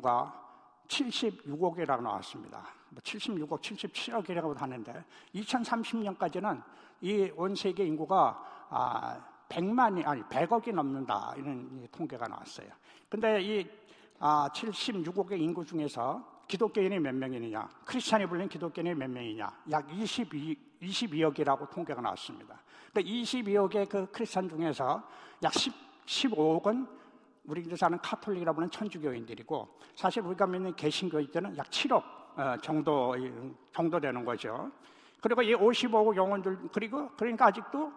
인구가 76억이라고 나왔습니다. 76억, 뭐 77억이라고 하는데 2030년까지는 이 온 세계 인구가 아, 100만이 아니 100억이 넘는다 이런 통계가 나왔어요. 근데 이 아, 76억의 인구 중에서 기독교인이 몇 명이냐? 크리스찬이 불린 기독교인이 몇 명이냐? 약 22, 22억이라고 통계가 나왔습니다. 그러니까 22억의 그 크리스찬 중에서 약 10, 15억은 우리들 사는 카톨릭이라고 하는 천주교인들이고 사실 우리가 믿는 개신교인들은 약 7억 어, 정도 정도 되는 거죠. 그리고 이 55억 영혼들 그리고 그러니까 아직도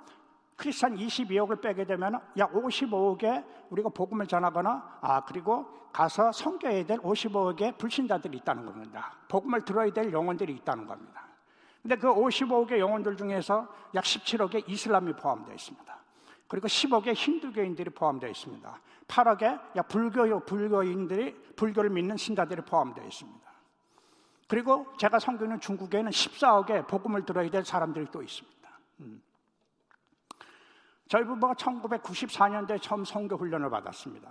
크리스찬 22억을 빼게 되면 약 55억에 우리가 복음을 전하거나 아 그리고 가서 섬겨야 될 55억의 불신자들이 있다는 겁니다. 복음을 들어야 될 영혼들이 있다는 겁니다. 근데 그 55억의 영혼들 중에서 약 17억의 이슬람이 포함되어 있습니다. 그리고 10억의 힌두교인들이 포함되어 있습니다. 8억의 약 불교 불교인들이 불교를 믿는 신자들이 포함되어 있습니다. 그리고 제가 섬기는 중국에는 14억의 복음을 들어야 될 사람들이 또 있습니다. 음. 저희 부부가 1994년도에 처음 성교 훈련을 받았습니다.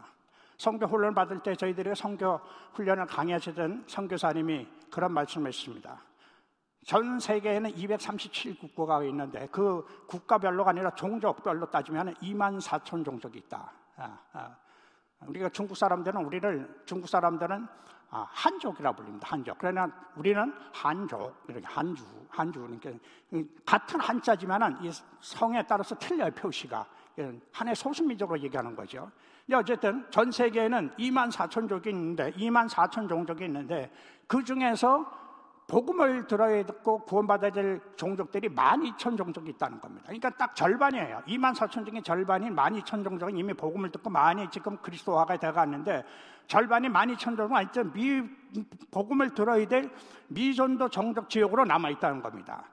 성교 훈련을 받을 때 저희들이 성교 훈련을 강의하시던 선교사님이 그런 말씀을 했습니다. 전 세계에는 237국가가 있는데 그 국가별로가 아니라 종족별로 따지면 2만 4천 종족이 있다. 아, 아. 우리가 중국 사람들은 우리를 중국 사람들은 아, 한족이라 불립니다. 한족. 그러나 우리는 한족, 이렇게 한주, 한주. 그러니까 같은 한자지만은 이 성에 따라서 틀려요, 표시가. 한해 소수민족으로 얘기하는 거죠. 어쨌든 전 세계에는 2만 4천 족이 있는데, 2만 4천 종족이 있는데, 그 중에서 복음을 들어야 듣고 구원받아야 될 종족들이 12,000 종족이 있다는 겁니다. 그러니까 딱 절반이에요. 2만 4천 중에 절반인 12,000 종족은 이미 복음을 듣고 많이 지금 그리스도화가 돼가는데 절반이 12,000 종족은 완전 미, 복음을 들어야 될 미존도 종족 지역으로 남아있다는 겁니다.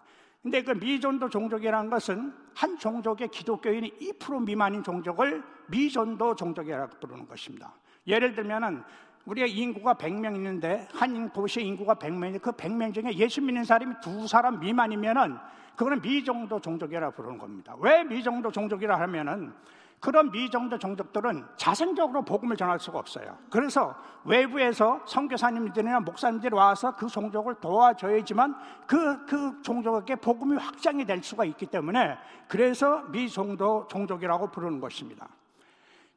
근데 그 미존도 종족이라는 것은 한 종족의 기독교인이 2% 미만인 종족을 미존도 종족이라고 부르는 것입니다. 예를 들면은 우리가 인구가 100명 있는데 한 도시의 인구가 100명인데 그 100명 중에 예수 믿는 사람이 두 사람 미만이면은 그거는 미정도 종족이라 부르는 겁니다. 왜 미정도 종족이라 하면은 그런 미정도 종족들은 자생적으로 복음을 전할 수가 없어요. 그래서 외부에서 선교사님들이나 목사님들이 와서 그 종족을 도와줘야지만 그, 그 종족에게 복음이 확장이 될 수가 있기 때문에 그래서 미정도 종족이라고 부르는 것입니다.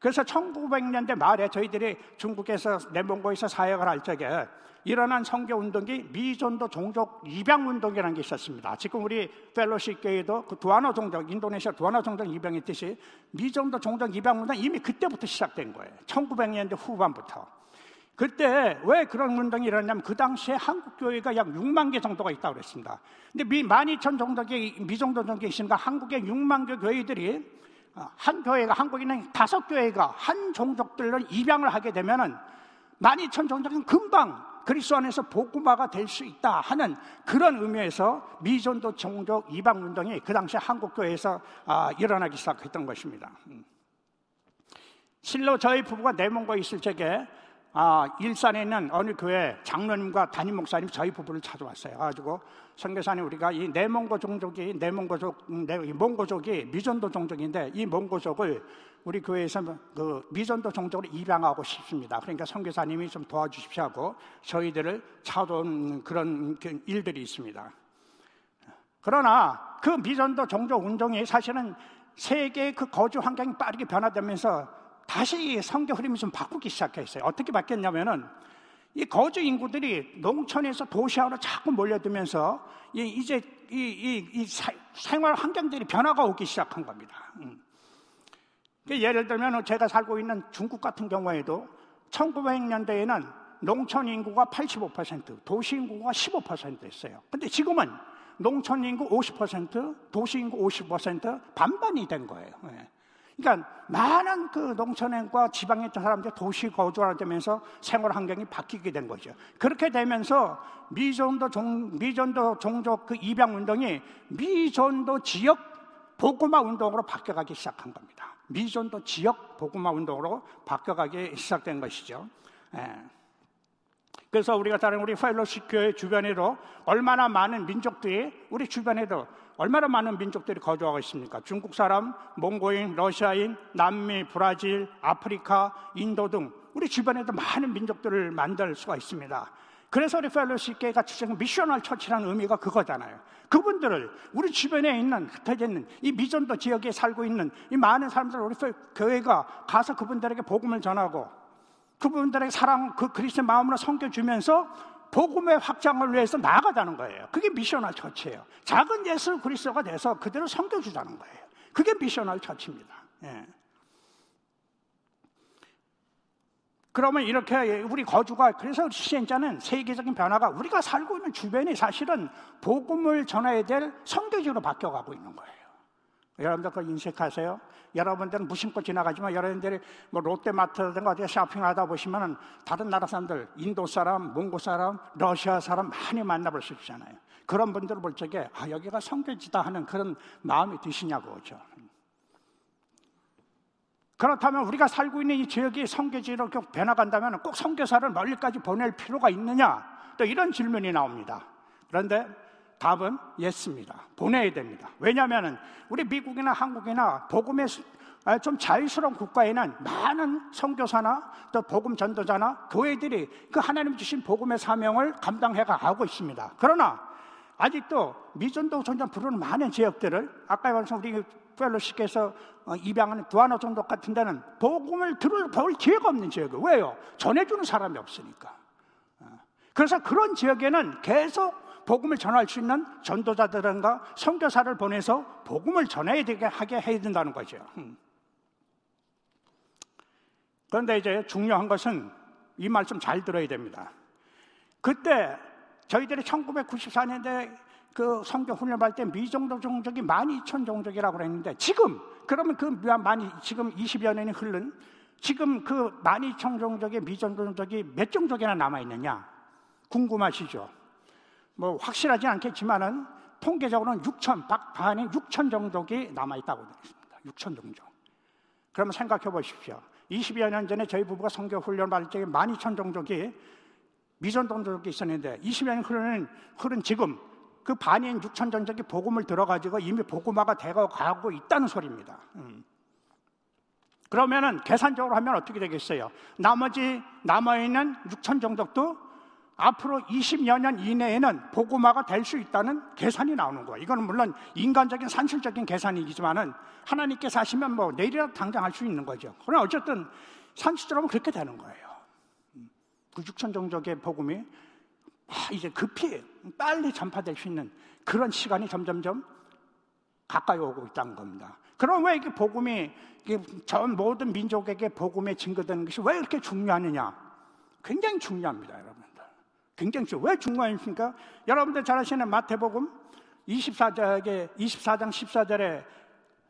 그래서 1900년대 말에 저희들이 중국에서 내몽고에서 사역을 할 적에 일어난 성교 운동이 미존도 종족 입양 운동이라는 게 있었습니다. 지금 우리 펠로십 교회도 그 두아노 종족, 인도네시아 두아노 종족 입양이 뜻이 미존도 종족 입양 운동 이미 그때부터 시작된 거예요. 1900년대 후반부터. 그때 왜 그런 운동이 일어났냐면 그 당시에 한국 교회가 약 6만 개 정도가 있다고 그랬습니다. 근데 미 12,000 정도의 미종도 종족이 있으니까 한국의 6만 개 교회들이 어, 한 교회가 한국에 있는 다섯 교회가 한 종족들로 입양을 하게 되면은 만 이천 종족은 금방 그리스도 안에서 복음화가 될 수 있다 하는 그런 의미에서 미존도 종족 이방 운동이 그 당시 한국 교회에서 아, 일어나기 시작했던 것입니다. 음. 실로 저희 부부가 내몽고에 있을 적에 아, 일산에 있는 어느 교회 장로님과 담임 목사님 저희 부부를 찾아왔어요. 가지고 선교사님 우리가 이 내몽고 종족이 내몽고족 내, 몽고족이 미전도 종족인데 이 몽고족을 우리 교회에서 그 미전도 종족으로 입양하고 싶습니다. 그러니까 선교사님이 좀 도와주십시오 하고 저희들을 찾아온 그런 그 일들이 있습니다. 그러나 그 미전도 종족 운동이 사실은 세계의 그 거주 환경이 빠르게 변화되면서 다시 성경 흐름이 좀 바꾸기 시작했어요. 어떻게 바뀌었냐면은 이 거주 인구들이 농촌에서 도시화로 자꾸 몰려들면서 이제 이, 이, 이 생활 환경들이 변화가 오기 시작한 겁니다. 음. 예를 들면 제가 살고 있는 중국 같은 경우에도 1900년대에는 농촌 인구가 85%, 도시 인구가 15%였어요. 근데 지금은 농촌 인구 50%, 도시 인구 50% 반반이 된 거예요. 예. 그러니까 많은 그 농촌과 지방에 있던 사람들이 도시 거주하면서 생활 환경이 바뀌게 된 거죠. 그렇게 되면서 미전도 종, 미전도 종족 그 입양 운동이 미전도 지역 복음화 운동으로 바뀌어가기 시작한 겁니다. 미전도 지역 복음화 운동으로 바뀌어가기 시작된 것이죠. 예. 그래서 우리가 다른 우리 파일로시 교회 주변에도 얼마나 많은 민족들이 우리 주변에도 얼마나 많은 민족들이 거주하고 있습니까? 중국 사람, 몽고인, 러시아인, 남미, 브라질, 아프리카, 인도 등 우리 주변에도 많은 민족들을 만들 수가 있습니다. 그래서 우리 휄로쉽교회가 주장한 missional church라는 의미가 그거잖아요. 그분들을 우리 주변에 있는 흩어져 있는 이 미전도 지역에 살고 있는 이 많은 사람들 우리 교회가 가서 그분들에게 복음을 전하고 그분들에게 사랑 그 그리스도의 마음으로 섬겨 주면서 복음의 확장을 위해서 나아가자는 거예요. 그게 missional church예요. 작은 예수 그리스도가 돼서 그대로 섬겨주자는 거예요. 그게 missional church입니다. 예. 그러면 이렇게 우리 거주가 그래서 시행자는 세계적인 변화가 우리가 살고 있는 주변이 사실은 복음을 전해야 될 성교지로 바뀌어가고 있는 거예요. 여러분들 그 인식하세요? 여러분들은 무심코 지나가지만 여러분들이 뭐 롯데마트든가 어디 쇼핑하다 보시면은 다른 나라 사람들, 인도 사람, 몽고 사람, 러시아 사람 많이 만나볼 수 있잖아요. 그런 분들을 볼 적에 아 여기가 성교지다 하는 그런 마음이 드시냐고 그죠. 그렇다면 우리가 살고 있는 이 지역이 성교지로 변화간다면 꼭 성교사를 멀리까지 보낼 필요가 있느냐? 또 이런 질문이 나옵니다. 그런데 답은 예스입니다. 보내야 됩니다. 왜냐하면 우리 미국이나 한국이나 복음의 아, 좀 자유스러운 국가에는 많은 선교사나 또 복음 전도자나 교회들이 그 하나님 주신 복음의 사명을 감당해 가고 있습니다. 그러나 아직도 미전도 전전 부르는 많은 지역들을 아까 말씀 우리 펠로시께서 어, 입양하는 두아노 정도 같은 데는 복음을 들을 볼 기회가 없는 지역이 왜요? 전해주는 사람이 없으니까. 어. 그래서 그런 지역에는 계속 복음을 전할 수 있는 전도자들과 선교사를 보내서 복음을 전해야 되게 하게 해야 된다는 거죠. 음. 그런데 이제 중요한 것은 이 말씀 잘 들어야 됩니다. 그때 저희들이 1994년대 그 성교 훈련할 때 미정도 종족이 12,000 종족이라고 그랬는데 지금 그러면 그 많이 지금 20여 년이 흐른 지금 그 12,000 종족의 미정도 종족이 몇 종족이나 남아 있느냐 궁금하시죠? 뭐 확실하지 않겠지만은 통계적으로는 6천, 반이 6천 종족이 남아있다고 되어 있습니다. 6천 종족. 그러면 생각해 보십시오. 20여 년 전에 저희 부부가 성교 훈련 받을 적에 12,000 종족이 미전 종족이 있었는데 20여 년 흐른, 흐른 지금 그 반인 6천 종족이 복음을 들어가지고 이미 복음화가 되고 가고 있다는 소리입니다. 음. 그러면은 계산적으로 하면 어떻게 되겠어요? 나머지 남아있는 6천 종족도 앞으로 20여 년 이내에는 복음화가 될 수 있다는 계산이 나오는 거예요. 이거는 물론 인간적인 산술적인 계산이지만은 하나님께서 하시면 뭐 내일이라도 당장 할 수 있는 거죠. 그러나 어쨌든 산술적으로 그렇게 되는 거예요. 그 6천 종족의 복음이 이제 급히 빨리 전파될 수 있는 그런 시간이 점점점 가까이 오고 있다는 겁니다. 그럼 왜 이게 복음이 전 모든 민족에게 복음에 증거되는 것이 왜 이렇게 중요하느냐? 굉장히 중요합니다, 여러분. 굉장히 왜 중요합니까? 여러분들 잘 아시는 마태복음 24장에 24장 14절에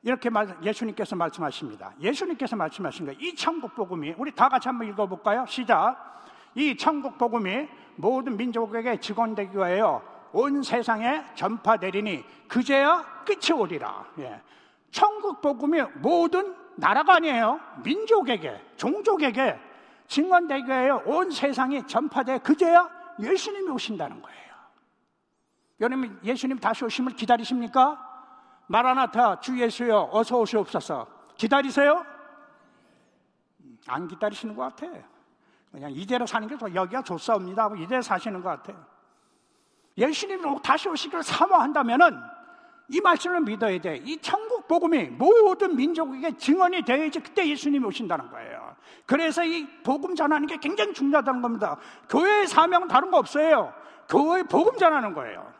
이렇게 말, 예수님께서 말씀하십니다. 예수님께서 말씀하신 거예요. 이 천국 복음이 우리 다 같이 한번 읽어볼까요? 시작. 이 천국 복음이 모든 민족에게 직원되기 위하여 온 세상에 전파되리니 그제야 끝이 오리라. 예. 천국 복음이 모든 나라가 아니에요. 민족에게, 종족에게 증언되기 위하여 온 세상에 전파돼 그제야 예수님이 오신다는 거예요. 여러분, 예수님 다시 오심을 기다리십니까? 마라나타 주 예수여 어서 오시옵소서 기다리세요? 안 기다리시는 것 같아. 그냥 이대로 사는 게 여기가 좋사옵니다 하고 이대로 사시는 것 같아요. 예수님이 다시 오시기를 사모한다면은 이 말씀을 믿어야 돼. 이 천국 복음이 모든 민족에게 증언이 되어야지 그때 예수님이 오신다는 거예요. 그래서 이 복음 전하는 게 굉장히 중요하다는 겁니다. 교회의 사명은 다른 거 없어요. 교회 복음 전하는 거예요.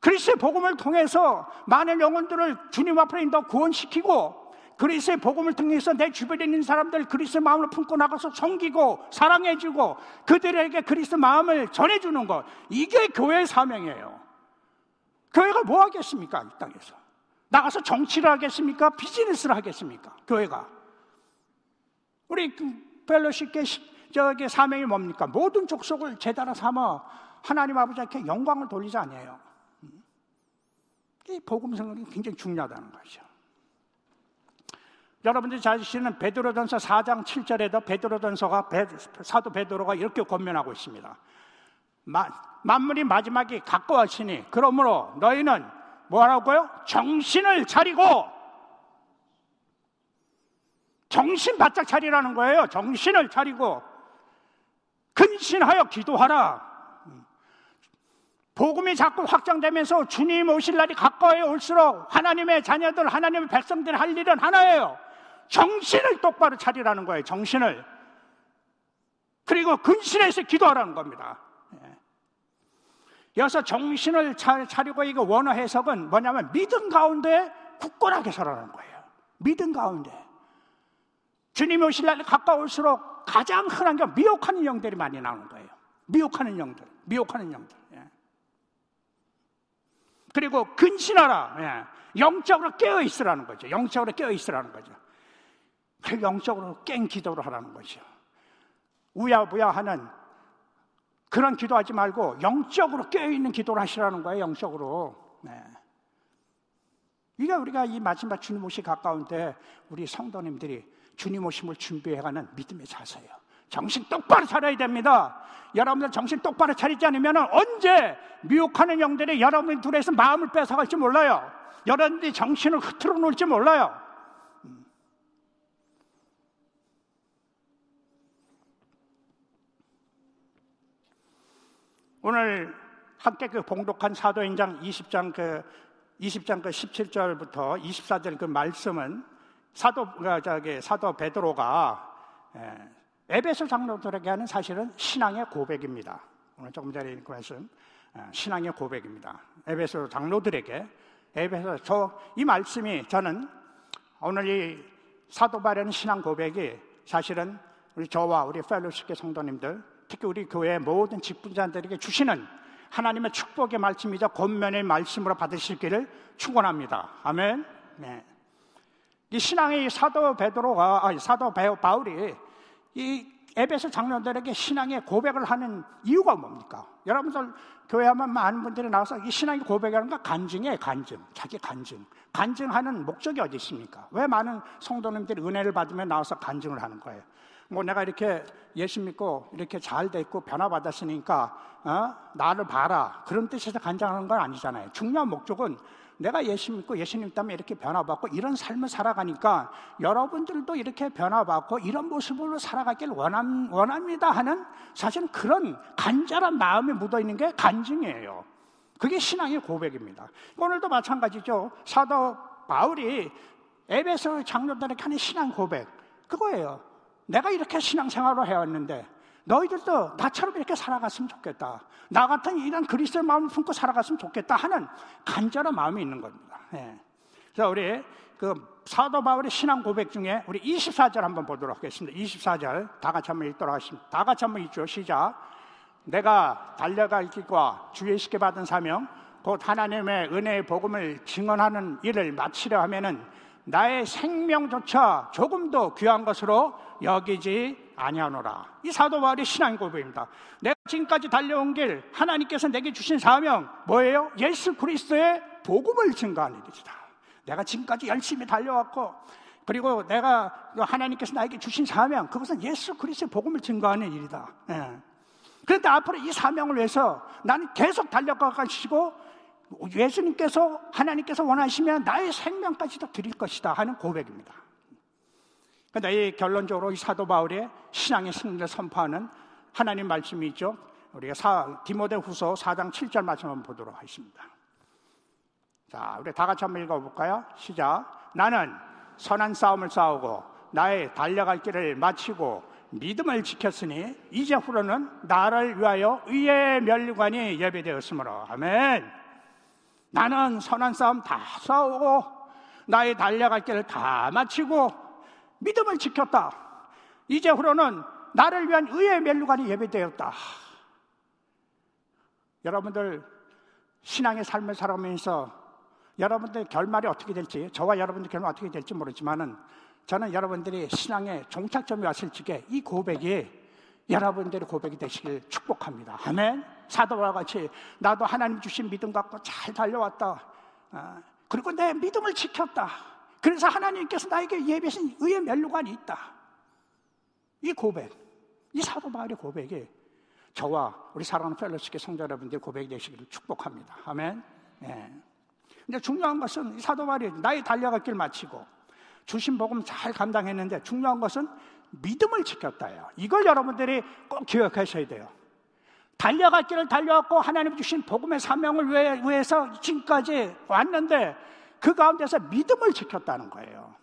그리스의 복음을 통해서 많은 영혼들을 주님 앞에 더 구원시키고 그리스의 복음을 통해서 내 주변에 있는 사람들 그리스의 마음을 품고 나가서 섬기고 사랑해주고 그들에게 그리스의 마음을 전해주는 것 이게 교회의 사명이에요. 교회가 뭐 하겠습니까? 이 땅에서. 나가서 정치를 하겠습니까? 비즈니스를 하겠습니까? 교회가. 우리 그 펠로십계 저기 사명이 뭡니까? 모든 족속을 제자로 삼아 하나님 아버지께 영광을 돌리자 아니에요. 이 복음 생각이 굉장히 중요하다는 거죠. 여러분들이 잘 아시는 베드로전서 4장 7절에도 베드로전서가 사도 베드로가 이렇게 권면하고 있습니다. 만물이 마지막이 가까웠으니 그러므로 너희는 뭐라고요? 정신을 차리고 정신 바짝 차리라는 거예요. 정신을 차리고 근신하여 기도하라. 복음이 자꾸 확장되면서 주님 오실 날이 가까이 올수록 하나님의 자녀들, 하나님의 백성들 할 일은 하나예요. 정신을 똑바로 차리라는 거예요. 정신을. 그리고 근신해서 기도하라는 겁니다. 예. 여기서 정신을 차리고 이거 원어 해석은 뭐냐면 믿음 가운데 굳건하게 서라는 거예요. 믿음 가운데. 주님 오실 날이 가까울수록 가장 흔한 게 미혹하는 영들이 많이 나오는 거예요. 미혹하는 영들, 미혹하는 영들. 예. 그리고 근신하라. 예. 영적으로 깨어 있으라는 거죠. 영적으로 깨어 있으라는 거죠. 그 영적으로 깬 기도를 하라는 거죠. 우야부야하는 그런 기도하지 말고 영적으로 깨어 있는 기도를 하시라는 거예요. 영적으로. 네. 이게 우리가 이 마지막 주님 오시 가까운데 우리 성도님들이 주님 오심을 준비해가는 믿음의 자세예요. 정신 똑바로 차려야 됩니다. 여러분들 정신 똑바로 차리지 않으면 언제 미혹하는 영들이 여러분 둘에서 마음을 뺏어갈지 몰라요. 여러분들이 정신을 흐트러 놓을지 몰라요. 음. 오늘 함께 그 봉독한 사도행장 20장 그 20장 그 17절부터 24절 그 말씀은 사도 그 저기 사도 베드로가 예, 에베소 장로들에게 하는 사실은 신앙의 고백입니다. 오늘 조금 전에 읽은 말씀 예, 신앙의 고백입니다. 에베소 장로들에게 에베소 저 이 말씀이 저는 오늘 이 사도 바라는 신앙 고백이 사실은 우리 저와 우리 펠로십계 성도님들 특히 우리 교회 모든 직분자들에게 주시는 하나님의 축복의 말씀이자 권면의 말씀으로 길을 축원합니다. 아멘. 네. 이 신앙의 사도 베드로가 아니 사도 바울이 이 에베소 장로들에게 신앙의 고백을 하는 이유가 뭡니까? 여러분들 교회 하면 많은 분들이 나와서 이 신앙의 고백이라는 건 간증이에요, 간증. 자기 간증. 간증하는 목적이 어디 있습니까? 왜 많은 성도님들이 은혜를 받으면 나와서 간증을 하는 거예요? 뭐 내가 이렇게 예수 믿고 이렇게 잘 됐고 변화받았으니까 어? 나를 봐라 그런 뜻에서 간증하는 건 아니잖아요. 중요한 목적은 내가 예수 믿고 예수님 때문에 이렇게 변화받고 이런 삶을 살아가니까 여러분들도 이렇게 변화받고 이런 모습으로 살아가길 원함, 원합니다 하는 사실은 그런 간절한 마음이 묻어 있는 게 간증이에요. 그게 신앙의 고백입니다. 오늘도 마찬가지죠. 사도 바울이 에베소 장로들에게 하는 신앙 고백 그거예요. 내가 이렇게 신앙생활을 해왔는데 너희들도 나처럼 이렇게 살아갔으면 좋겠다. 나 같은 이런 그리스도의 마음을 품고 살아갔으면 좋겠다 하는 간절한 마음이 있는 겁니다. 예. 자, 우리 그 사도 바울의 신앙 고백 중에 우리 24절 한번 보도록 하겠습니다. 24절 다 같이 한번 읽도록 하겠습니다. 다 같이 한번 읽죠. 시작. 내가 달려갈 길과 주의 시게 받은 사명 곧 하나님의 은혜의 복음을 증언하는 일을 마치려 하면은 나의 생명조차 조금도 귀한 것으로 여기지 아니하노라. 이 사도 바울의 신앙 고백입니다. 내가 지금까지 달려온 길 하나님께서 내게 주신 사명 뭐예요? 예수 그리스도의 복음을 증거하는 일이다. 내가 지금까지 열심히 달려왔고 그리고 내가 하나님께서 나에게 주신 사명 그것은 예수 그리스도의 복음을 증거하는 일이다. 예. 그런데 앞으로 이 사명을 위해서 나는 계속 달려가시고 예수님께서 하나님께서 원하시면 나의 생명까지도 드릴 것이다 하는 고백입니다. 그런데 이 결론적으로 이 사도 바울의 신앙의 승리를 선포하는 하나님 말씀이 있죠. 우리가 사, 디모데 후서 4장 7절 말씀 한번 보도록 하겠습니다. 자, 우리 다 같이 한번 읽어볼까요? 시작. 나는 선한 싸움을 싸우고 나의 달려갈 길을 마치고 믿음을 지켰으니 이제 후로는 나를 위하여 의의 멸류관이 예배되었으므로 아멘. 나는 선한 싸움 다 싸우고 나의 달려갈 길을 다 마치고 믿음을 지켰다. 이제 후로는 나를 위한 의의 멸류관이 예배되었다. 여러분들 신앙의 삶을 살아가면서 여러분들 결말이 어떻게 될지 저와 여러분들 결말 어떻게 될지 모르지만은 저는 여러분들이 신앙의 종착점이 왔을 적에 이 고백이 여러분들의 고백이 되시길 축복합니다. 아멘. 사도와 같이 나도 하나님 주신 믿음 갖고 잘 달려왔다. 아, 그리고 내 믿음을 지켰다. 그래서 하나님께서 나에게 예배신 의의 멸류관이 있다. 이 고백, 이 사도 바울의 고백이 저와 우리 사랑하는 펠로시계 성자 여러분들의 고백이 되시기를 축복합니다. 아멘. 예. 근데 중요한 것은 이 사도 바울이 나의 달려갈 길 마치고 주신 복음 잘 감당했는데 중요한 것은 믿음을 지켰다요. 이걸 여러분들이 꼭 기억하셔야 돼요. 달려갈 길을 달려왔고 하나님 주신 복음의 사명을 위해서 지금까지 왔는데 그 가운데서 믿음을 지켰다는 거예요.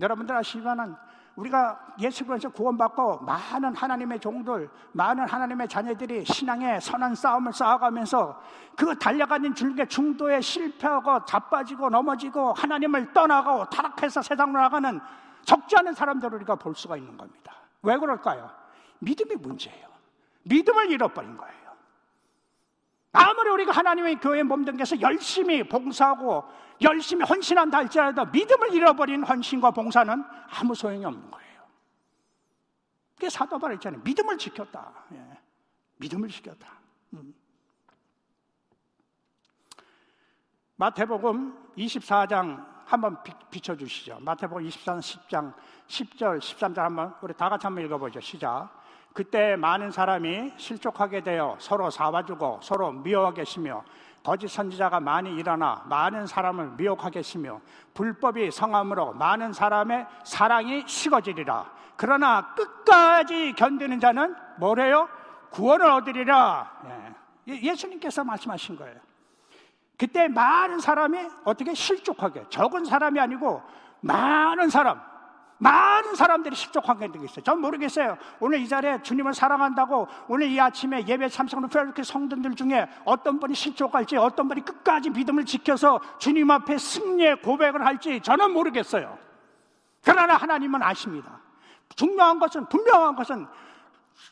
여러분들 아시지만은 우리가 예수 그리스도 구원받고 많은 하나님의 종들, 많은 하나님의 자녀들이 신앙의 선한 싸움을 쌓아가면서 그 달려가는 줄기 중도에 실패하고 자빠지고 넘어지고 하나님을 떠나고 타락해서 세상으로 나가는 적지 않은 사람들을 우리가 볼 수가 있는 겁니다. 왜 그럴까요? 믿음이 문제예요. 믿음을 잃어버린 거예요. 아무리 우리가 하나님의 교회 몸등에서 열심히 봉사하고 열심히 헌신한다 할지라도 믿음을 잃어버린 헌신과 봉사는 아무 소용이 없는 거예요. 그게 사도 바울 있잖아요. 믿음을 지켰다. 예. 믿음을 지켰다. 음. 마태복음 24장 한번 비춰주시죠. 마태복음 24장 10장 10절 13절 한번 우리 다 같이 한번 읽어보죠. 시작. 그때 많은 사람이 실족하게 되어 서로 사와주고 서로 미워하겠으며 거짓 선지자가 많이 일어나 많은 사람을 미혹하겠으며 불법이 성함으로 많은 사람의 사랑이 식어지리라. 그러나 끝까지 견디는 자는 뭐래요? 구원을 얻으리라. 예. 예수님께서 말씀하신 거예요. 그때 많은 사람이 어떻게 실족하게 적은 사람이 아니고 많은 사람 많은 사람들이 실족하게 되고 있어요. 전 모르겠어요. 오늘 이 자리에 주님을 사랑한다고 오늘 이 아침에 예배 참석하는 필라델피 성도들 중에 어떤 분이 실족할지 어떤 분이 끝까지 믿음을 지켜서 주님 앞에 승리의 고백을 할지 저는 모르겠어요. 그러나 하나님은 아십니다. 중요한 것은 분명한 것은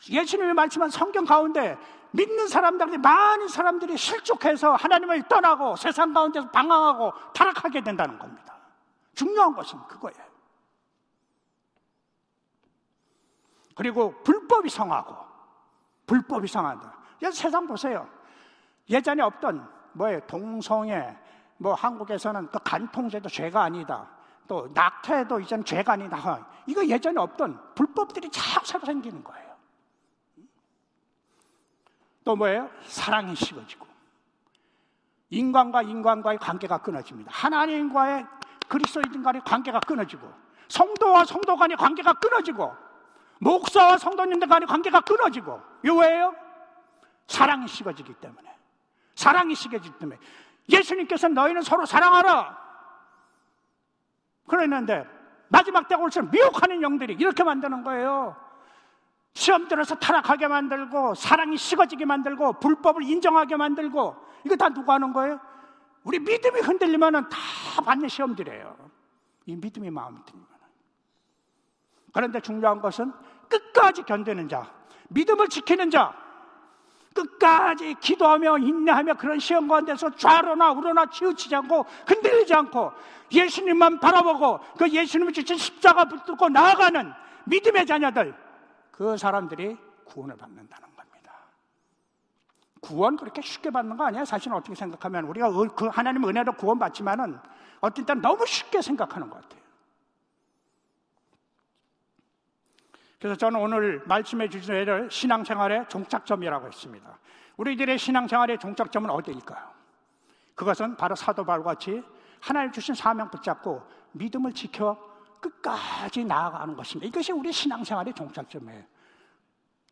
예수님이 말씀한 성경 가운데 믿는 사람들, 많은 사람들이 실족해서 하나님을 떠나고 세상 가운데서 방황하고 타락하게 된다는 겁니다. 중요한 것은 그거예요. 그리고 불법이 성하고 불법이 성한다. 세상 보세요. 예전에 없던 뭐예요? 동성애, 뭐 한국에서는 또 간통죄도 죄가 아니다. 또 낙태도 이제는 죄가 아니다. 이거 예전에 없던 불법들이 새로 생기는 거예요. 또 뭐예요? 사랑이 식어지고 인간과 인간과의 관계가 끊어집니다. 하나님과의 그리스도인과의 관계가 끊어지고 성도와 성도 간의 관계가 끊어지고 목사와 성도님들 간의 관계가 끊어지고 이거 왜요? 사랑이 식어지기 때문에 사랑이 식어지기 때문에 예수님께서 너희는 서로 사랑하라 그랬는데 마지막 때가 올수록 미혹하는 영들이 이렇게 만드는 거예요 시험 들어서 타락하게 만들고 사랑이 식어지게 만들고 불법을 인정하게 만들고 이거 다 누가 하는 거예요? 우리 믿음이 흔들리면 다 받는 시험들이에요 이 믿음이 마음이 들면 그런데 중요한 것은 끝까지 견디는 자, 믿음을 지키는 자, 끝까지 기도하며 인내하며 그런 시험 가운데서 좌로나 우로나 치우치지 않고 흔들리지 않고 예수님만 바라보고 그 예수님을 주신 십자가 붙들고 나아가는 믿음의 자녀들 그 사람들이 구원을 받는다는 겁니다. 구원 그렇게 쉽게 받는 거 아니야? 사실은 어떻게 생각하면 우리가 그 하나님 은혜로 구원 받지만은 어떤 때는 너무 쉽게 생각하는 것 같아요. 그래서 저는 오늘 말씀해 주신 애를 신앙생활의 종착점이라고 했습니다. 우리들의 신앙생활의 종착점은 어디일까요? 그것은 바로 사도 바울 같이 하나님 주신 사명 붙잡고 믿음을 지켜 끝까지 나아가는 것입니다. 이것이 우리 신앙생활의 종착점이에요.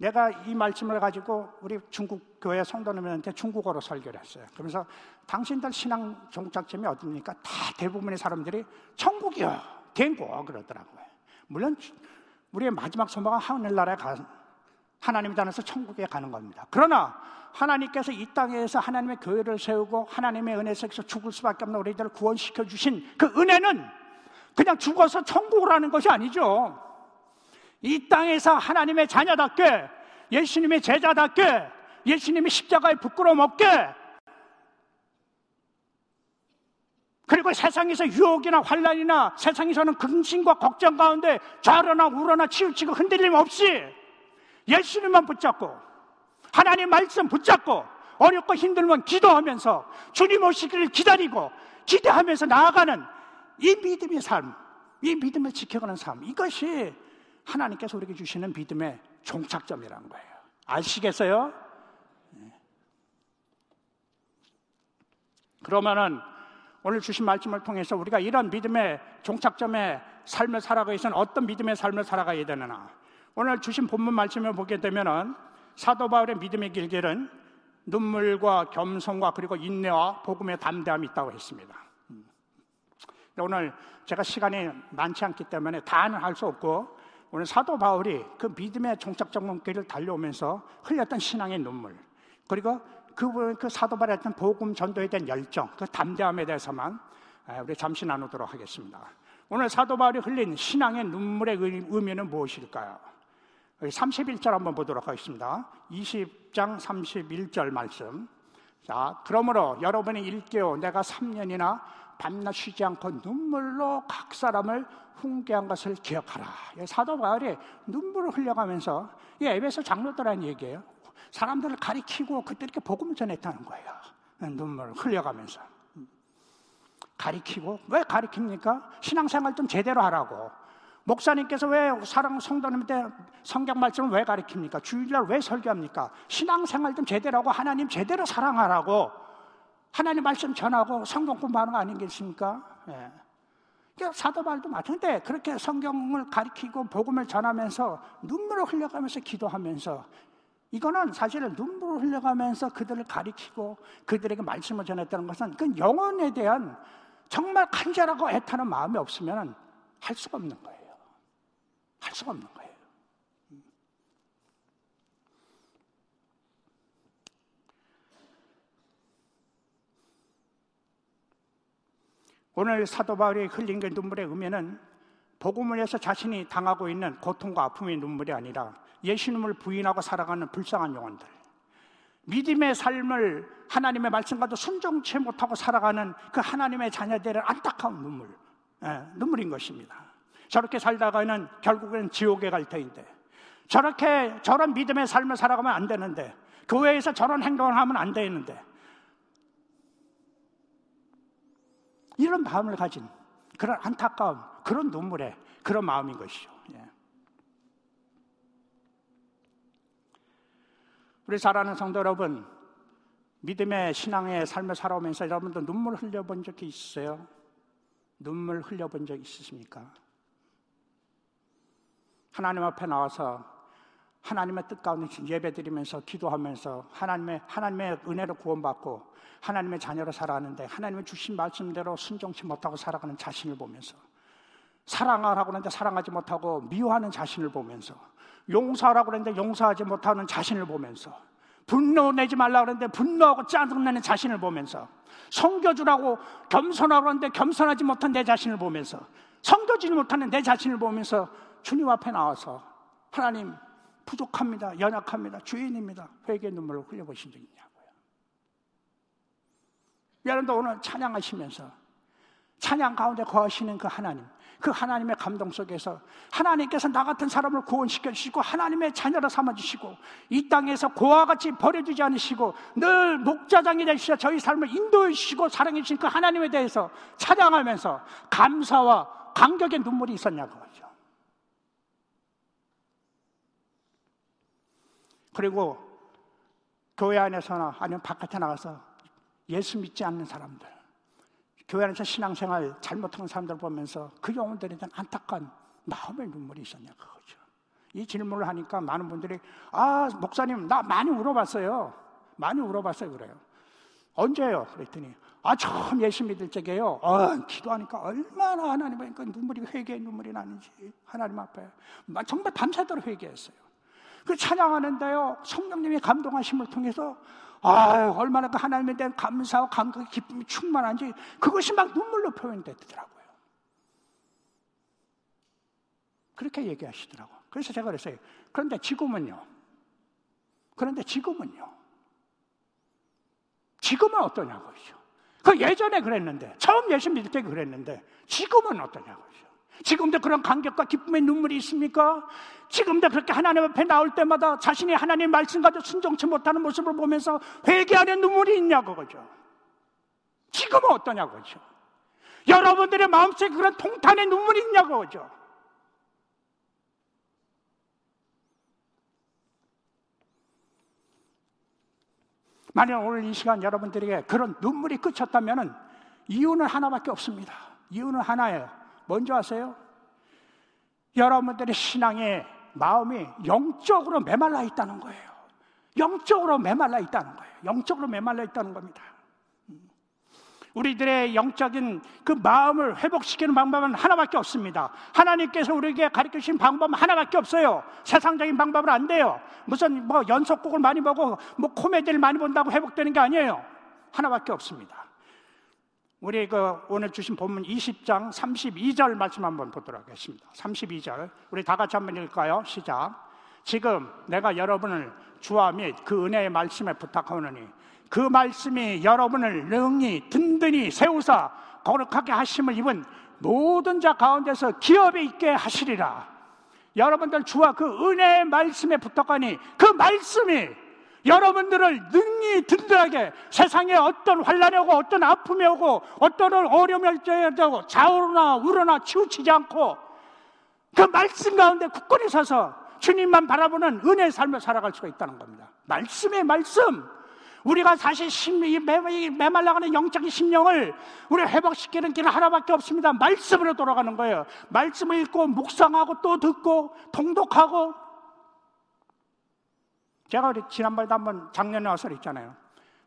내가 이 말씀을 가지고 우리 중국 교회 성도님들한테 중국어로 설교를 했어요. 그러면서 당신들 신앙 종착점이 어딥니까? 다 대부분의 사람들이 천국이요, 된거 그러더라고요. 물론 우리의 마지막 소망은 하늘나라에 가 하나님 안에서 천국에 가는 겁니다. 그러나 하나님께서 이 땅에서 하나님의 교회를 세우고 하나님의 은혜 속에서 죽을 수밖에 없는 우리들을 구원시켜 주신 그 은혜는 그냥 죽어서 천국을 하는 것이 아니죠. 이 땅에서 하나님의 자녀답게 예수님의 제자답게 예수님의 십자가에 부끄러움 없게 그리고 세상에서 유혹이나 환란이나 세상에서는 근심과 걱정 가운데 좌로나 우로나 치우치고 흔들림 없이 예수님만 붙잡고 하나님 말씀 붙잡고 어렵고 힘들면 기도하면서 주님 오시기를 기다리고 기대하면서 나아가는 이 믿음의 삶, 이 믿음을 지켜가는 삶, 이것이 하나님께서 우리에게 주시는 믿음의 종착점이라는 거예요. 아시겠어요? 네. 그러면은 오늘 주신 말씀을 통해서 우리가 이런 믿음의 종착점에 삶을 살아가기 위해서는 어떤 믿음의 삶을 살아가야 되느냐. 오늘 주신 본문 말씀을 보게 되면은 사도 바울의 믿음의 길길은 눈물과 겸손과 그리고 인내와 복음의 담대함이 있다고 했습니다. 음. 오늘 제가 시간이 많지 않기 때문에 다는 할 수 없고 오늘 사도 바울이 그 믿음의 종착점 길을 달려오면서 흘렸던 신앙의 눈물 그리고 그, 그 사도 바울의 어떤 복음 전도에 대한 열정 그 담대함에 대해서만 우리 잠시 나누도록 하겠습니다. 오늘 사도 바울이 흘린 신앙의 눈물의 의미는 무엇일까요? 31절 한번 보도록 하겠습니다. 20장 31절 말씀. 자, 그러므로 여러분이 일깨워 내가 3년이나 밤낮 쉬지 않고 눈물로 각 사람을 훈계한 것을 기억하라. 사도 바울이 눈물을 흘려가면서 이 에베소 장로들한 얘기예요. 사람들을 가리키고 그들에게 복음을 전했다는 거예요. 눈물을 흘려가면서. 가리키고 왜 가리킵니까? 신앙생활 좀 제대로 하라고. 목사님께서 왜 사랑 성도님한테 성경 말씀을 왜 가르칩니까? 주일날 왜 설교합니까? 신앙생활 좀 제대로 하고 하나님 제대로 사랑하라고 하나님 말씀 전하고 성경 공부하는 거 아니겠습니까? 예. 그러니까 사도 바울도 마찬가지인데 그렇게 성경을 가리키고 복음을 전하면서 눈물을 흘려가면서 기도하면서 이거는 사실 눈물을 흘려가면서 그들을 가리키고 그들에게 말씀을 전했다는 것은 그 영혼에 대한 정말 간절하고 애타는 마음이 없으면 할 수가 없는 거예요. 할 수가 없는 거예요. 오늘 사도 바울이 흘린 그 눈물의 의미는 복음을 위해서 자신이 당하고 있는 고통과 아픔의 눈물이 아니라 예수님을 부인하고 살아가는 불쌍한 영혼들. 믿음의 삶을 하나님의 말씀과도 순종치 못하고 살아가는 그 하나님의 자녀들의 안타까운 눈물, 예, 눈물인 것입니다. 저렇게 살다가는 결국엔 지옥에 갈 터인데 저렇게 저런 믿음의 삶을 살아가면 안 되는데 교회에서 저런 행동을 하면 안 되는데 이런 마음을 가진 그런 안타까움, 그런 눈물에 그런 마음인 것이죠. 예. 우리 사랑하는 성도 여러분, 믿음의 신앙의 삶을 살아오면서 여러분도 눈물 흘려본 적이 있어요? 눈물 흘려본 적 있으십니까? 하나님 앞에 나와서 하나님의 뜻 가운데 예배드리면서 기도하면서 하나님의 하나님의 은혜로 구원받고 하나님의 자녀로 살아가는데 하나님의 주신 말씀대로 순종치 못하고 살아가는 자신을 보면서 사랑하라고 하는데 사랑하지 못하고 미워하는 자신을 보면서 용서하라고 하는데 용서하지 못하는 자신을 보면서 분노 내지 말라고 하는데 분노하고 짜증내는 자신을 보면서 성겨주라고 겸손하라고 하는데 겸손하지 못한 내 자신을 보면서 성겨주지 못하는 내 자신을 보면서 주님 앞에 나와서 하나님 부족합니다. 연약합니다. 주인입니다. 회개 눈물을 흘려보신 적 있냐고요. 여러분도 오늘 찬양하시면서 찬양 가운데 거하시는 그 하나님, 그 하나님의 감동 속에서 하나님께서 나 같은 사람을 구원시켜 주시고 하나님의 자녀로 삼아 주시고 이 땅에서 고와 같이 버려두지 않으시고 늘 목자장이 되시어 저희 삶을 인도해 주시고 사랑해 주신 그 하나님에 대해서 찬양하면서 감사와 감격의 눈물이 있었냐고. 그리고 교회 안에서나 아니면 바깥에 나가서 예수 믿지 않는 사람들, 교회 안에서 신앙생활 잘못하는 사람들 보면서 그 영혼들에 대한 안타까운 마음의 눈물이 있었냐 그거죠. 이 질문을 하니까 많은 분들이 아 목사님 나 많이 울어봤어요. 많이 울어봤어요 그래요. 언제요? 그랬더니 아 처음 예수 믿을 적에요. 아, 기도하니까 얼마나 하나님 앞에 눈물이 회개의 눈물이 나는지 하나님 앞에 정말 밤새도록 회개했어요. 그 찬양하는데요, 성령님의 감동하심을 통해서 아, 얼마나 그 하나님에 대한 감사와 감격, 기쁨이 충만한지 그것이 막 눈물로 표현되더라고요. 그렇게 얘기하시더라고요. 그래서 제가 그랬어요. 그런데 지금은요. 그런데 지금은요. 지금은 어떠냐고요. 그 예전에 그랬는데, 처음 예수 믿을 때 그랬는데, 지금은 어떠냐고요. 지금도 그런 감격과 기쁨의 눈물이 있습니까? 지금도 그렇게 하나님 앞에 나올 때마다 자신이 하나님 말씀 가지고 순종치 못하는 모습을 보면서 회개하는 눈물이 있냐고 그죠? 지금은 어떠냐고 그죠? 여러분들의 마음속에 그런 통탄의 눈물이 있냐고 그죠? 만약 오늘 이 시간 여러분들에게 그런 눈물이 그쳤다면 이유는 하나밖에 없습니다. 이유는 하나예요. 뭔지 아세요? 여러분들의 신앙의 마음이 영적으로 메말라 있다는 거예요. 영적으로 메말라 있다는 거예요. 영적으로 메말라 있다는 겁니다. 우리들의 영적인 그 마음을 회복시키는 방법은 하나밖에 없습니다. 하나님께서 우리에게 가르쳐 주신 방법은 하나밖에 없어요. 세상적인 방법은 안 돼요. 무슨 뭐 연속곡을 많이 보고 뭐 코미디를 많이 본다고 회복되는 게 아니에요. 하나밖에 없습니다. 우리 그 오늘 주신 본문 20장 32절 말씀 한번 보도록 하겠습니다. 32절. 우리 다 같이 한번 읽을까요? 시작. 지금 내가 여러분을 주와 및 그 은혜의 말씀에 부탁하오니 그 말씀이 여러분을 능히 든든히 세우사 거룩하게 하심을 입은 모든 자 가운데서 기업에 있게 하시리라. 여러분들 주와 그 은혜의 말씀에 붙었거니 그 말씀이 여러분들을 능히 든든하게 세상에 어떤 환란이 오고 어떤 아픔이 오고 어떤 어려움이 되고 좌우로나 우로나 치우치지 않고 그 말씀 가운데 굳건히 서서 주님만 바라보는 은혜의 삶을 살아갈 수가 있다는 겁니다. 말씀의 말씀. 우리가 사실 심리, 메말라가는 영적인 심령을 우리 회복시키는 길은 하나밖에 없습니다. 말씀으로 돌아가는 거예요. 말씀을 읽고 묵상하고 또 듣고 통독하고 제가 지난번에도 한번 작년에 와서 그랬잖아요.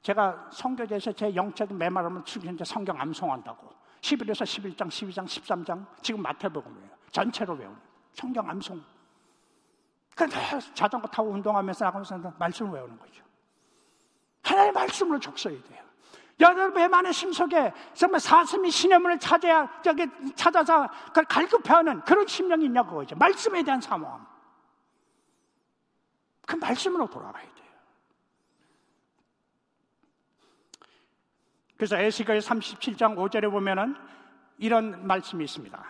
제가 성교대에서 제 영적인 지금 이제 성경 암송한다고. 11에서 11장, 12장, 13장 지금 마태복음이에요. 전체로 외우는 성경 암송. 그러니까 자전거 타고 운동하면서 나가면서 말씀을 외우는 거죠. 하나님의 말씀으로 족서야 돼요. 여러분의 많은 심속에 정말 사슴이 신의문을 찾아야 저기 찾아서 그걸 갈급해하는 그런 심령이 있냐 그거죠. 말씀에 대한 사모함. 그 말씀으로 돌아가야 돼요. 그래서 에스겔 37장 5절에 보면은 이런 말씀이 있습니다.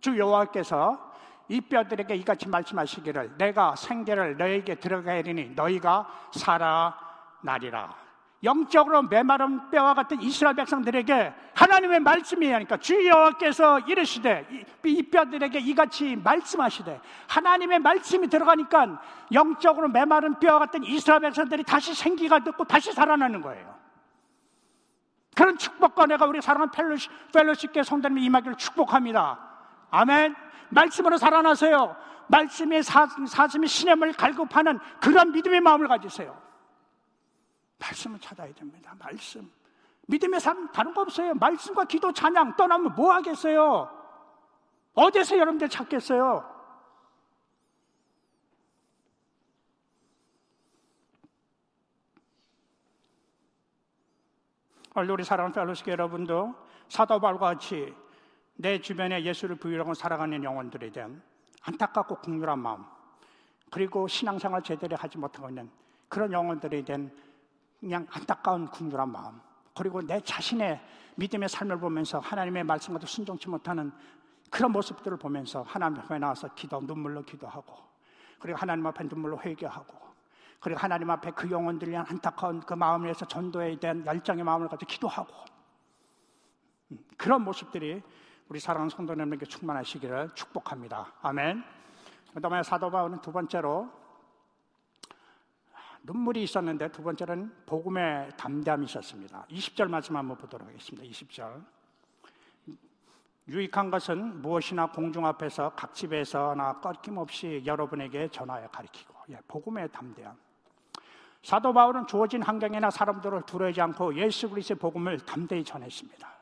주 여호와께서 이 뼈들에게 이같이 말씀하시기를 내가 생계를 너에게 들어가야 하리니 너희가 살아나리라. 영적으로 메마른 뼈와 같은 이스라엘 백성들에게 하나님의 말씀이 하니까 주 여호와께서 이르시되 이 뼈들에게 이같이 말씀하시되 하나님의 말씀이 들어가니까 영적으로 메마른 뼈와 같은 이스라엘 백성들이 다시 생기가 듣고 다시 살아나는 거예요. 그런 축복과 내가 우리 사랑하는 펠로시, 펠로십계 성도님이 임하기를 축복합니다. 아멘. 말씀으로 살아나세요. 말씀의 사, 사슴의 신임을 갈급하는 그런 믿음의 마음을 가지세요. 말씀을 찾아야 됩니다. 말씀. 믿음의 삶 다른 거 없어요. 말씀과 기도 찬양 떠나면 뭐 하겠어요? 어디서 여러분들 찾겠어요? 오늘 우리 사랑하는 펠로시 여러분도 사도 바울과 같이 내 주변에 예수를 부유하고 살아가는 영혼들에 대한 안타깝고 국률한 마음 그리고 신앙생활 제대로 하지 못하고 있는 그런 영혼들에 대한 그냥 안타까운 궁절한 마음 그리고 내 자신의 믿음의 삶을 보면서 하나님의 말씀과도 순종치 못하는 그런 모습들을 보면서 하나님 앞에 나와서 기도 눈물로 기도하고 그리고 하나님 앞에 눈물로 회개하고 그리고 하나님 앞에 그 영혼들을 위한 안타까운 그 마음을 위해서 전도에 대한 열정의 마음을 가지고 기도하고 음, 그런 모습들이 우리 사랑하는 성도님에게 충만하시기를 축복합니다. 아멘. 그 다음에 사도 바울은 두 번째로 눈물이 있었는데 두 번째는 복음의 담대함이 있었습니다. 20절 말씀 한번 보도록 하겠습니다. 20절. 유익한 것은 무엇이나 공중 앞에서 각 집에서나 꺾임없이 여러분에게 전하여 가르치고 예, 복음의 담대함. 사도 바울은 주어진 환경이나 사람들을 두려워하지 않고 예수 그리스도의 복음을 담대히 전했습니다.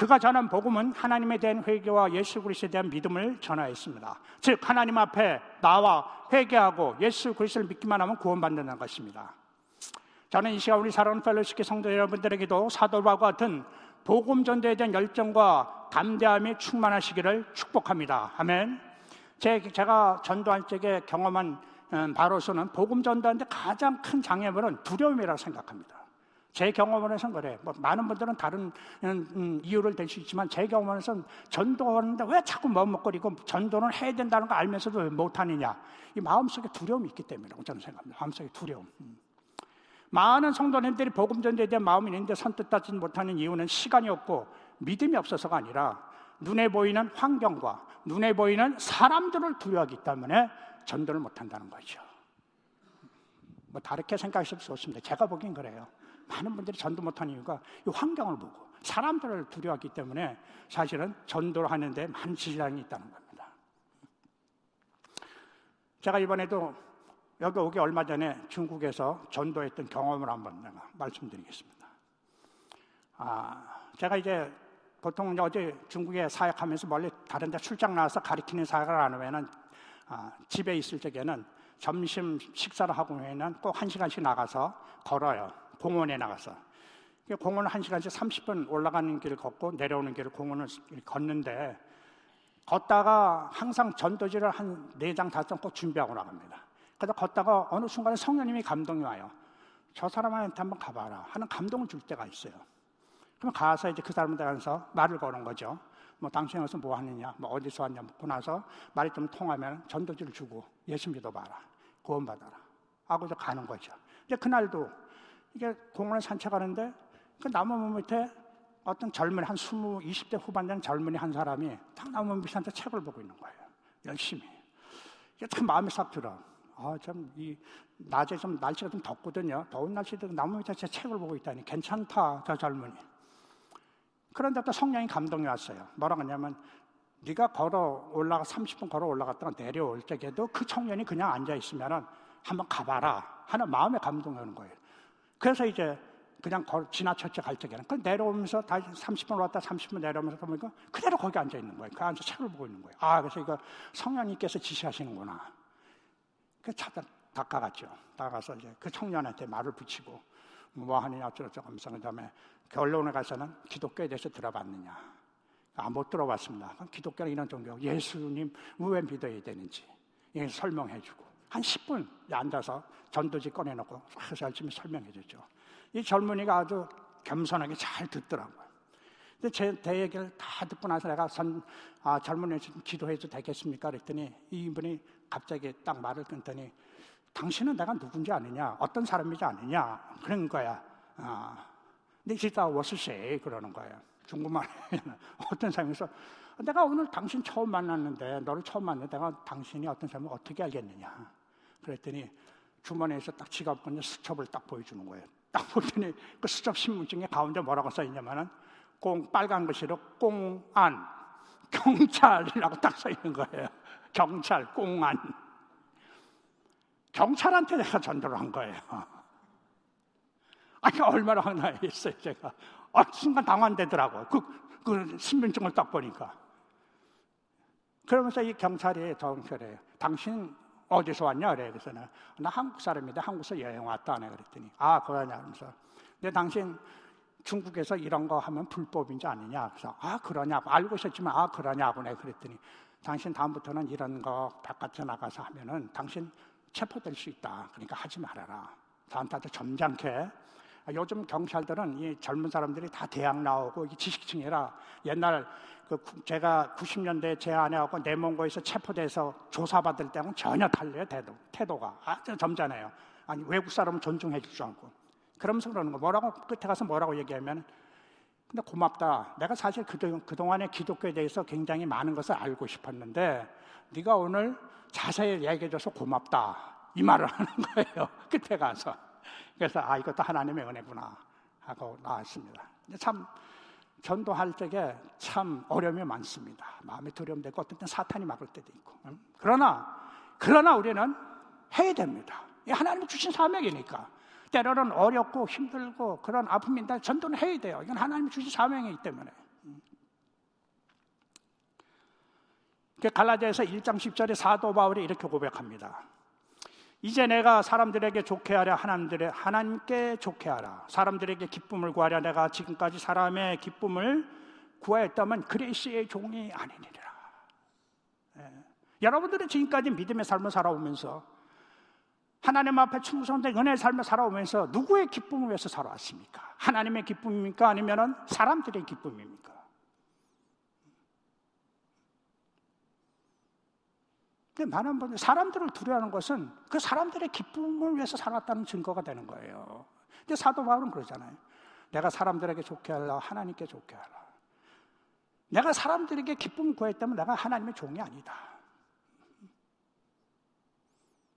그가 전한 복음은 하나님에 대한 회개와 예수 그리스도에 대한 믿음을 전하였습니다. 즉 하나님 앞에 나와 회개하고 예수 그리스도를 믿기만 하면 구원받는다는 것입니다. 저는 이 시간 우리 사랑하는 펠로시키 성도 여러분들에게도 사도와 같은 복음 전도에 대한 열정과 담대함이 충만하시기를 축복합니다. 아멘. 제, 제가 전도할 적에 경험한 음, 바로서는 복음 전도하는데 가장 큰 장애물은 두려움이라고 생각합니다. 제 경험으로서는 그래. 뭐 많은 분들은 다른 음, 음 이유를 댈 수 있지만 제 경험으로서는 전도하는데 왜 자꾸 머뭇거리고 전도는 해야 된다는 거 알면서도 왜 못하느냐. 이 마음속에 두려움이 있기 때문이라고 저는 생각합니다. 마음속에 두려움. 음. 많은 성도님들이 복음 전도에 대한 마음이 있는데 선뜻하지 못하는 이유는 시간이 없고 믿음이 없어서가 아니라 눈에 보이는 환경과 눈에 보이는 사람들을 두려워하기 때문에 전도를 못한다는 거죠. 뭐 다르게 생각하실 수 없습니다. 제가 보기엔 그래요. 많은 분들이 전도 못하는 이유가 이 환경을 보고 사람들을 두려워하기 때문에 사실은 전도를 하는데 많은 지장이 있다는 겁니다. 제가 이번에도 여기 오기 얼마 전에 중국에서 전도했던 경험을 한번 내가 말씀드리겠습니다. 아, 제가 이제 보통 어제 중국에 사역하면서 멀리 다른 데 출장 나와서 가리키는 사역을 안 하면은 아, 집에 있을 적에는 점심 식사를 하고 나면 꼭한 시간씩 나가서 걸어요. 공원에 나가서. 공원을 한 시간씩 30분 올라가는 길을 걷고 내려오는 길을 공원을 걷는데 걷다가 항상 전도지를 한 네 장, 다섯 장꼭 준비하고 나갑니다. 그래서 걷다가 어느 순간에 성령님이 감동이 와요. 저 사람한테 한번 가봐라 하는 감동을 줄 때가 있어요. 그럼 가서 이제 그 사람한테 가서 말을 거는 거죠. 뭐 당신 여기서 뭐 하느냐, 뭐 어디서 왔냐 묻고 나서 말이 좀 통하면 전도지를 주고 예수 믿어봐라, 구원받아라 하고 이제 가는 거죠. 이제 그날도 이게 공원에 산책하는데 그 나무 밑에 어떤 젊은 한 20, 20대 후반 된 젊은이 한 사람이 딱 나무 밑에 책을 보고 있는 거예요. 열심히. 이게 참 마음이 싹 들어. 아, 참, 이, 낮에 좀 날씨가 좀 덥거든요. 더운 날씨도 나무 밑에 제 책을 보고 있다니. 괜찮다, 저 젊은이. 그런데 또 성령이 감동이 왔어요. 뭐라고 하냐면, 네가 걸어 올라가, 30분 걸어 올라갔다가 내려올 적에도 그 청년이 그냥 앉아 있으면 한번 가봐라 하는 마음에 감동이 오는 거예요. 그래서 이제 그냥 걸, 지나쳤죠, 갈 적에는. 그 내려오면서 다시 30분 왔다 30분 내려오면서 보니까 그대로 거기 앉아 있는 거예요. 그 앉아 책을 보고 있는 거예요. 아, 그래서 이거 성령님께서 지시하시는구나. 그 찾아 다가갔죠. 다가가서 이제 그 청년한테 말을 붙이고 뭐 하느냐 어쩌고저쩌고 하면서 그 다음에 결론에 가서는 기독교에 대해서 들어봤느냐. 아, 못 들어봤습니다. 기독교는 이런 종교, 예수님 왜 믿어야 되는지 예, 설명해 주고 한 10분 앉아서 전도지 꺼내놓고 열심히 설명해 주죠. 이 젊은이가 아주 겸손하게 잘 듣더라고요. 근데 제, 대 얘기를 다 듣고 나서 내가 선, 아, 젊은이 기도해도 되겠습니까? 그랬더니 이분이 갑자기 딱 말을 끊더니 당신은 내가 누군지 아느냐? 어떤 사람인지 아느냐? 그런 거야. 아, 네 진짜 워스세 그러는 거예요. 중국말 어떤 사람에서 내가 오늘 당신 처음 만났는데 너를 처음 만났는데 내가 당신이 어떤 사람을 어떻게 알겠느냐? 그랬더니 주머니에서 딱 지갑 건데 수첩을 딱 보여주는 거예요. 딱 보더니 그 수첩 신문증에 가운데 뭐라고 써 있냐면은 공 빨간 글씨로 공안 경찰이라고 딱 써 있는 거예요. 경찰 공안 경찰한테 내가 전도를 한 거예요. 아니 얼마나 황당했어요 제가. 아, 순간 당황되더라고요. 그, 그 신분증을 딱 보니까. 그러면서 이 경찰이 경찰에 당신 어디서 왔냐? 그래 그래서 나, 나 한국 사람인데 한국에서 여행 왔다 네. 그랬더니 아 그러냐? 그러면서 근데 당신 중국에서 이런 거 하면 불법인지 아니냐? 그래서 아 그러냐고 알고 있었지만 아 그러냐고 내 그랬더니 당신 다음부터는 이런 거 바깥에 나가서 하면은 당신 체포될 수 있다. 그러니까 하지 말아라. 다한테 점잖게 요즘 경찰들은 이 젊은 사람들이 다 대학 나오고 지식층이라 옛날 그 제가 90년대 제 아내하고 내몽고에서 체포돼서 조사받을 때는 전혀 달라요 태도, 태도가 아주 점잖아요. 아니 외국 사람은 존중해 줄 줄 알고 그러면서 그러는 거 뭐라고 끝에 가서 뭐라고 얘기하면 근데 고맙다. 내가 사실 그동안에 기독교에 대해서 굉장히 많은 것을 알고 싶었는데 네가 오늘 자세히 얘기해줘서 고맙다. 이 말을 하는 거예요. 끝에 가서. 그래서 아 이것도 하나님의 은혜구나 하고 나왔습니다. 참 전도할 적에 참 어려움이 많습니다. 마음이 두려움되고 어떤 때 사탄이 막을 때도 있고. 그러나, 그러나 우리는 해야 됩니다. 하나님이 주신 사명이니까. 때로는 어렵고 힘들고 그런 아픔인데 전도는 해야 돼요. 이건 하나님이 주신 사명이기 때문에. 갈라디아서 1장 10절에 사도 바울이 이렇게 고백합니다. 이제 내가 사람들에게 좋게 하려 하나님들의 하나님께 좋게 하라. 사람들에게 기쁨을 구하려 내가 지금까지 사람의 기쁨을 구하였다면 그레이스의 종이 아니니라. 예. 여러분들은 지금까지 믿음의 삶을 살아오면서 하나님 앞에 충성된 은혜의 삶을 살아오면서 누구의 기쁨을 위해서 살아왔습니까? 하나님의 기쁨입니까? 아니면 사람들의 기쁨입니까? 근데 많은 분들 사람들을 두려워하는 것은 그 사람들의 기쁨을 위해서 살았다는 증거가 되는 거예요. 근데 사도 바울은 그러잖아요. 내가 사람들에게 좋게 하라, 하나님께 좋게 하라. 내가 사람들에게 기쁨을 구했다면 내가 하나님의 종이 아니다.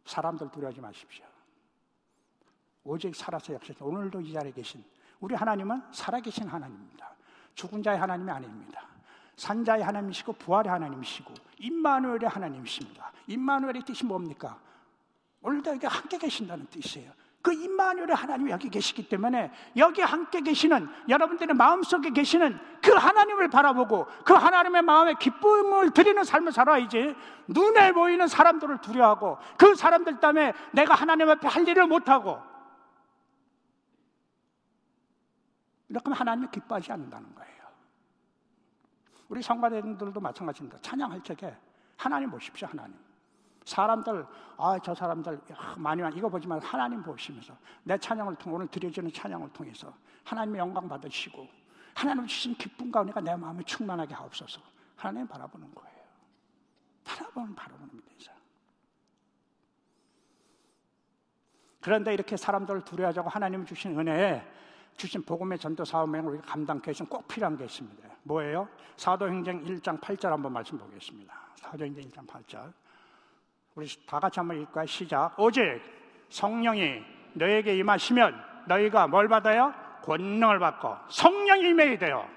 사람들 두려워하지 마십시오. 오직 살아서 역사 오늘도 이 자리에 계신 우리 하나님은 살아계신 하나님입니다. 죽은 자의 하나님이 아닙니다. 산자의 하나님이시고 부활의 하나님이시고 임마누엘의 하나님이십니다. 임마누엘의 뜻이 뭡니까? 오늘도 여기 함께 계신다는 뜻이에요. 그 임마누엘의 하나님이 여기 계시기 때문에 여기 함께 계시는 여러분들의 마음속에 계시는 그 하나님을 바라보고 그 하나님의 마음에 기쁨을 드리는 삶을 살아야지 눈에 보이는 사람들을 두려워하고 그 사람들 때문에 내가 하나님 앞에 할 일을 못하고 이렇게 하면 하나님이 기뻐하지 않는다는 거예요. 우리 성가대들도 마찬가지입니다. 찬양할 적에 하나님 보십시오, 하나님. 사람들, 아, 저 사람들, 많이, 이거 보지만 하나님 보시면서 내 찬양을 통해, 오늘 드려지는 찬양을 통해서 하나님의 영광 받으시고 하나님 주신 기쁨 가운데가 내 마음에 충만하게 하옵소서. 하나님 바라보는 거예요. 바라보는, 바라보는 믿으죠. 그런데 이렇게 사람들을 두려워하자고 하나님이 주신 은혜에 주신 복음의 전도 사업에 우리가 감당케 하신 꼭 필요한 게 있습니다. 뭐예요? 사도행전 1장 8절 한번 말씀 보겠습니다. 사도행전 1장 8절. 우리 다 같이 한번 읽을까요? 시작. 오직 성령이 너에게 임하시면 너희가 뭘 받아요? 권능을 받고 성령이 임해야 돼요.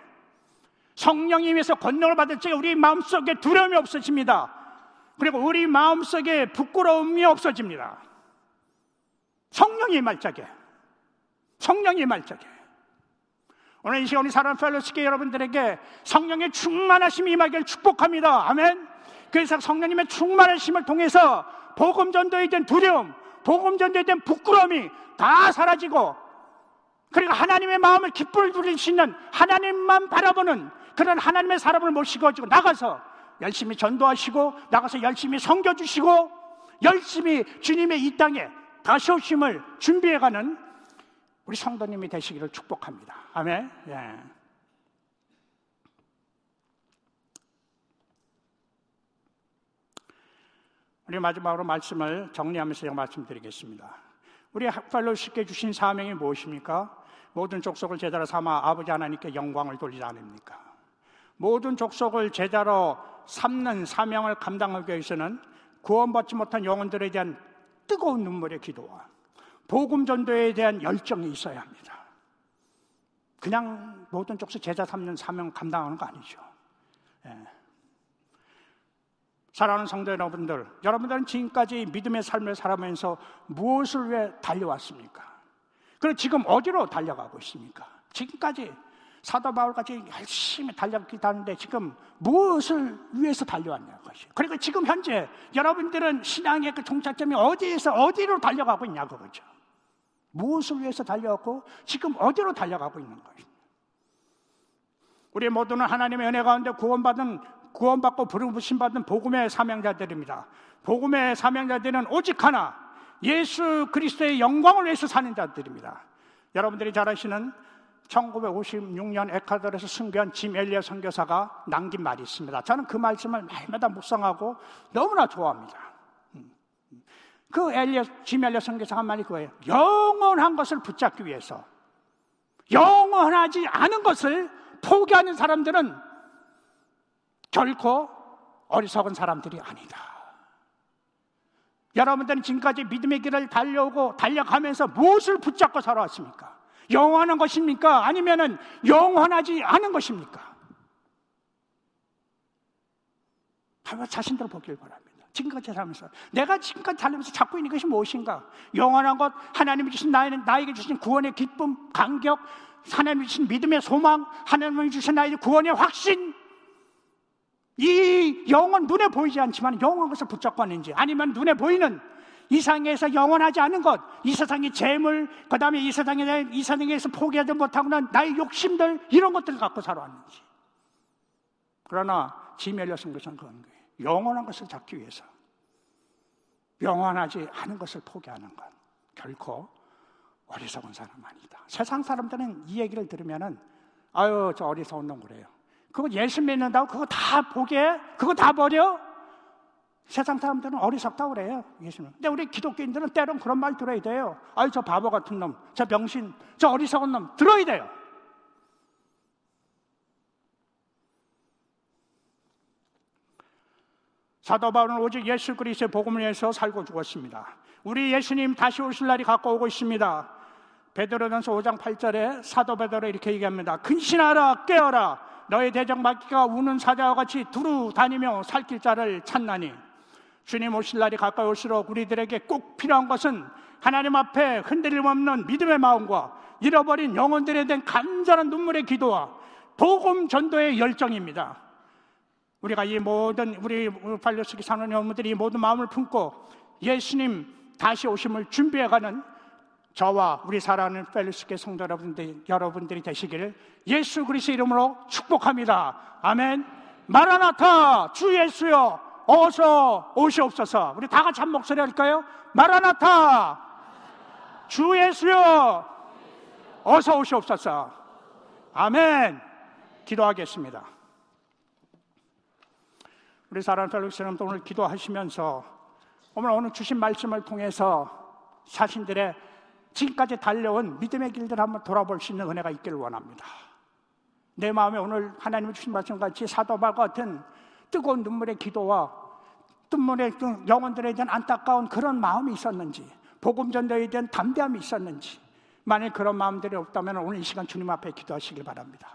성령이 임해서 권능을 받을 때 우리 마음속에 두려움이 없어집니다. 그리고 우리 마음속에 부끄러움이 없어집니다. 성령이 적에 성령이 임할 적에 오늘 이 시간 우리 사랑 펠로스께 여러분들에게 성령의 충만하심이 임하기를 축복합니다. 아멘. 그래서 성령님의 충만하심을 통해서 복음 전도에 대한 두려움, 복음 전도에 대한 부끄러움이 다 사라지고 그리고 하나님의 마음을 기쁨을 누릴 수 있는 하나님만 바라보는 그런 하나님의 사람을 모시고 나가서 열심히 전도하시고 나가서 열심히 섬겨주시고 열심히 주님의 이 땅에 다시 오심을 준비해가는 우리 성도님이 되시기를 축복합니다. 아멘. 예. 우리 마지막으로 말씀을 정리하면서 말씀드리겠습니다. 우리 팔로우십께 주신 사명이 무엇입니까? 모든 족속을 제자로 삼아 아버지 하나님께 영광을 돌리지 않습니까? 모든 족속을 제자로 삼는 사명을 감당하기 위해서는 구원받지 못한 영혼들에 대한 뜨거운 눈물의 기도와 복음 전도에 대한 열정이 있어야 합니다. 그냥 모든 족속 제자 삼는 사명 감당하는 거 아니죠. 예. 사랑하는 성도 여러분들, 여러분들은 지금까지 믿음의 삶을 살아면서 무엇을 위해 달려왔습니까? 그리고 지금 어디로 달려가고 있습니까? 지금까지 사도 바울같이 열심히 달려기도 하는데 지금 무엇을 위해서 달려왔냐 것이. 그리고 지금 현재 여러분들은 신앙의 그 종착점이 어디에서 어디로 달려가고 있냐 그거죠. 무엇을 위해서 달려왔고 지금 어디로 달려가고 있는 것입니다. 우리 모두는 하나님의 은혜 가운데 구원받은 구원받고 부르심 받은 복음의 사명자들입니다. 복음의 사명자들은 오직 하나 예수 그리스도의 영광을 위해서 사는 자들입니다. 여러분들이 잘 아시는 1956년 에콰도르에서 승교한 짐 엘리어 선교사가 남긴 말이 있습니다. 저는 그 말씀을 날마다 묵상하고 너무나 좋아합니다. 음, 음. 그 엘리어, 짐 엘리어 선교사가 말이 그거예요. 영원한 것을 붙잡기 위해서 영원하지 않은 것을 포기하는 사람들은 결코 어리석은 사람들이 아니다. 여러분들은 지금까지 믿음의 길을 달려오고 달려가면서 무엇을 붙잡고 살아왔습니까? 영원한 것입니까? 아니면은 영원하지 않은 것입니까? 한번 자신들 보길 바랍니다. 지금까지 살면서 내가 지금까지 살면서 잡고 있는 것이 무엇인가? 영원한 것, 하나님이 주신 나에는 나에게 주신 구원의 기쁨, 감격, 하나님이 주신 믿음의 소망, 하나님이 주신 나에게 구원의 확신, 이 영원 눈에 보이지 않지만 영원한 것을 붙잡고 하는지 아니면 눈에 보이는 이 세상에서 영원하지 않은 것, 이 세상의 재물, 그 다음에 이 세상에 이 세상에서 포기하지 못하고는 나의 욕심들 이런 것들을 갖고 살아왔는지. 그러나 지멸 여성 것은 그런 거예요. 영원한 것을 잡기 위해서 영원하지 않은 것을 포기하는 것 결코 어리석은 사람 아니다. 세상 사람들은 이 얘기를 들으면은 아유 저 어리석은 놈 그래요. 그거 예수 믿는다고 그거 다 보게? 그거 다 버려? 세상 사람들은 어리석다고 그래요. 예수는. 근데 우리 기독교인들은 때론 그런 말 들어야 돼요. 아유, 저 바보 같은 놈, 저 병신, 저 어리석은 놈, 들어야 돼요. 사도 바울은 오직 예수 그리스도의 복음을 위해서 살고 죽었습니다. 우리 예수님 다시 오실 날이 가까우고 있습니다. 베드로전서 5장 8절에 사도 베드로 이렇게 얘기합니다. 근신하라 깨어라 너의 대적 마귀가 우는 사자와 같이 두루 다니며 살길 자를 찾나니 주님 오실 날이 가까이 올수록 우리들에게 꼭 필요한 것은 하나님 앞에 흔들림 없는 믿음의 마음과 잃어버린 영혼들에 대한 간절한 눈물의 기도와 복음 전도의 열정입니다. 우리가 이 모든 우리 발려스기 사는 여러분들이 이 모든 마음을 품고 예수님 다시 오심을 준비해가는 저와 우리 사랑하는 펠로스계 성도 여러분들, 여러분들이 되시기를 예수 그리스도 이름으로 축복합니다. 아멘. 마라나타 주 예수여 어서 오시옵소서. 우리 다 같이 한 목소리 할까요? 마라나타 주 예수여 어서 오시옵소서. 아멘. 기도하겠습니다. 우리 사랑하는 펠로스 여러분 오늘 기도하시면서 오늘 오늘 주신 말씀을 통해서 자신들의 지금까지 달려온 믿음의 길들 한번 돌아볼 수 있는 은혜가 있기를 원합니다. 내 마음에 오늘 하나님이 주신 말씀 같이 사도바 같은 뜨거운 눈물의 기도와 눈물의 영혼들에 대한 안타까운 그런 마음이 있었는지 복음 전도에 대한 담대함이 있었는지 만약 그런 마음들이 없다면 오늘 이 시간 주님 앞에 기도하시길 바랍니다.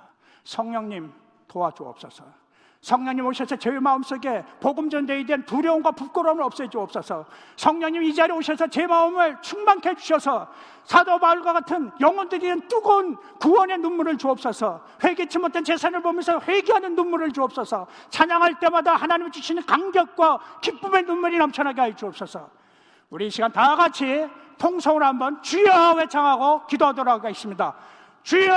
성령님 도와주옵소서. 성령님 오셔서 저희 마음속에 복음 전도에 대한 두려움과 부끄러움을 없애주옵소서. 성령님 이 자리에 오셔서 제 마음을 충만케 해 주셔서 사도 바울과 같은 영혼들이 대한 뜨거운 구원의 눈물을 주옵소서. 회개치 못한 재산을 보면서 회개하는 눈물을 주옵소서. 찬양할 때마다 하나님이 주시는 감격과 기쁨의 눈물이 넘쳐나게 하여 주옵소서. 우리 이 시간 다 같이 통성으로 한번 주여 외창하고 기도하도록 하겠습니다. 주여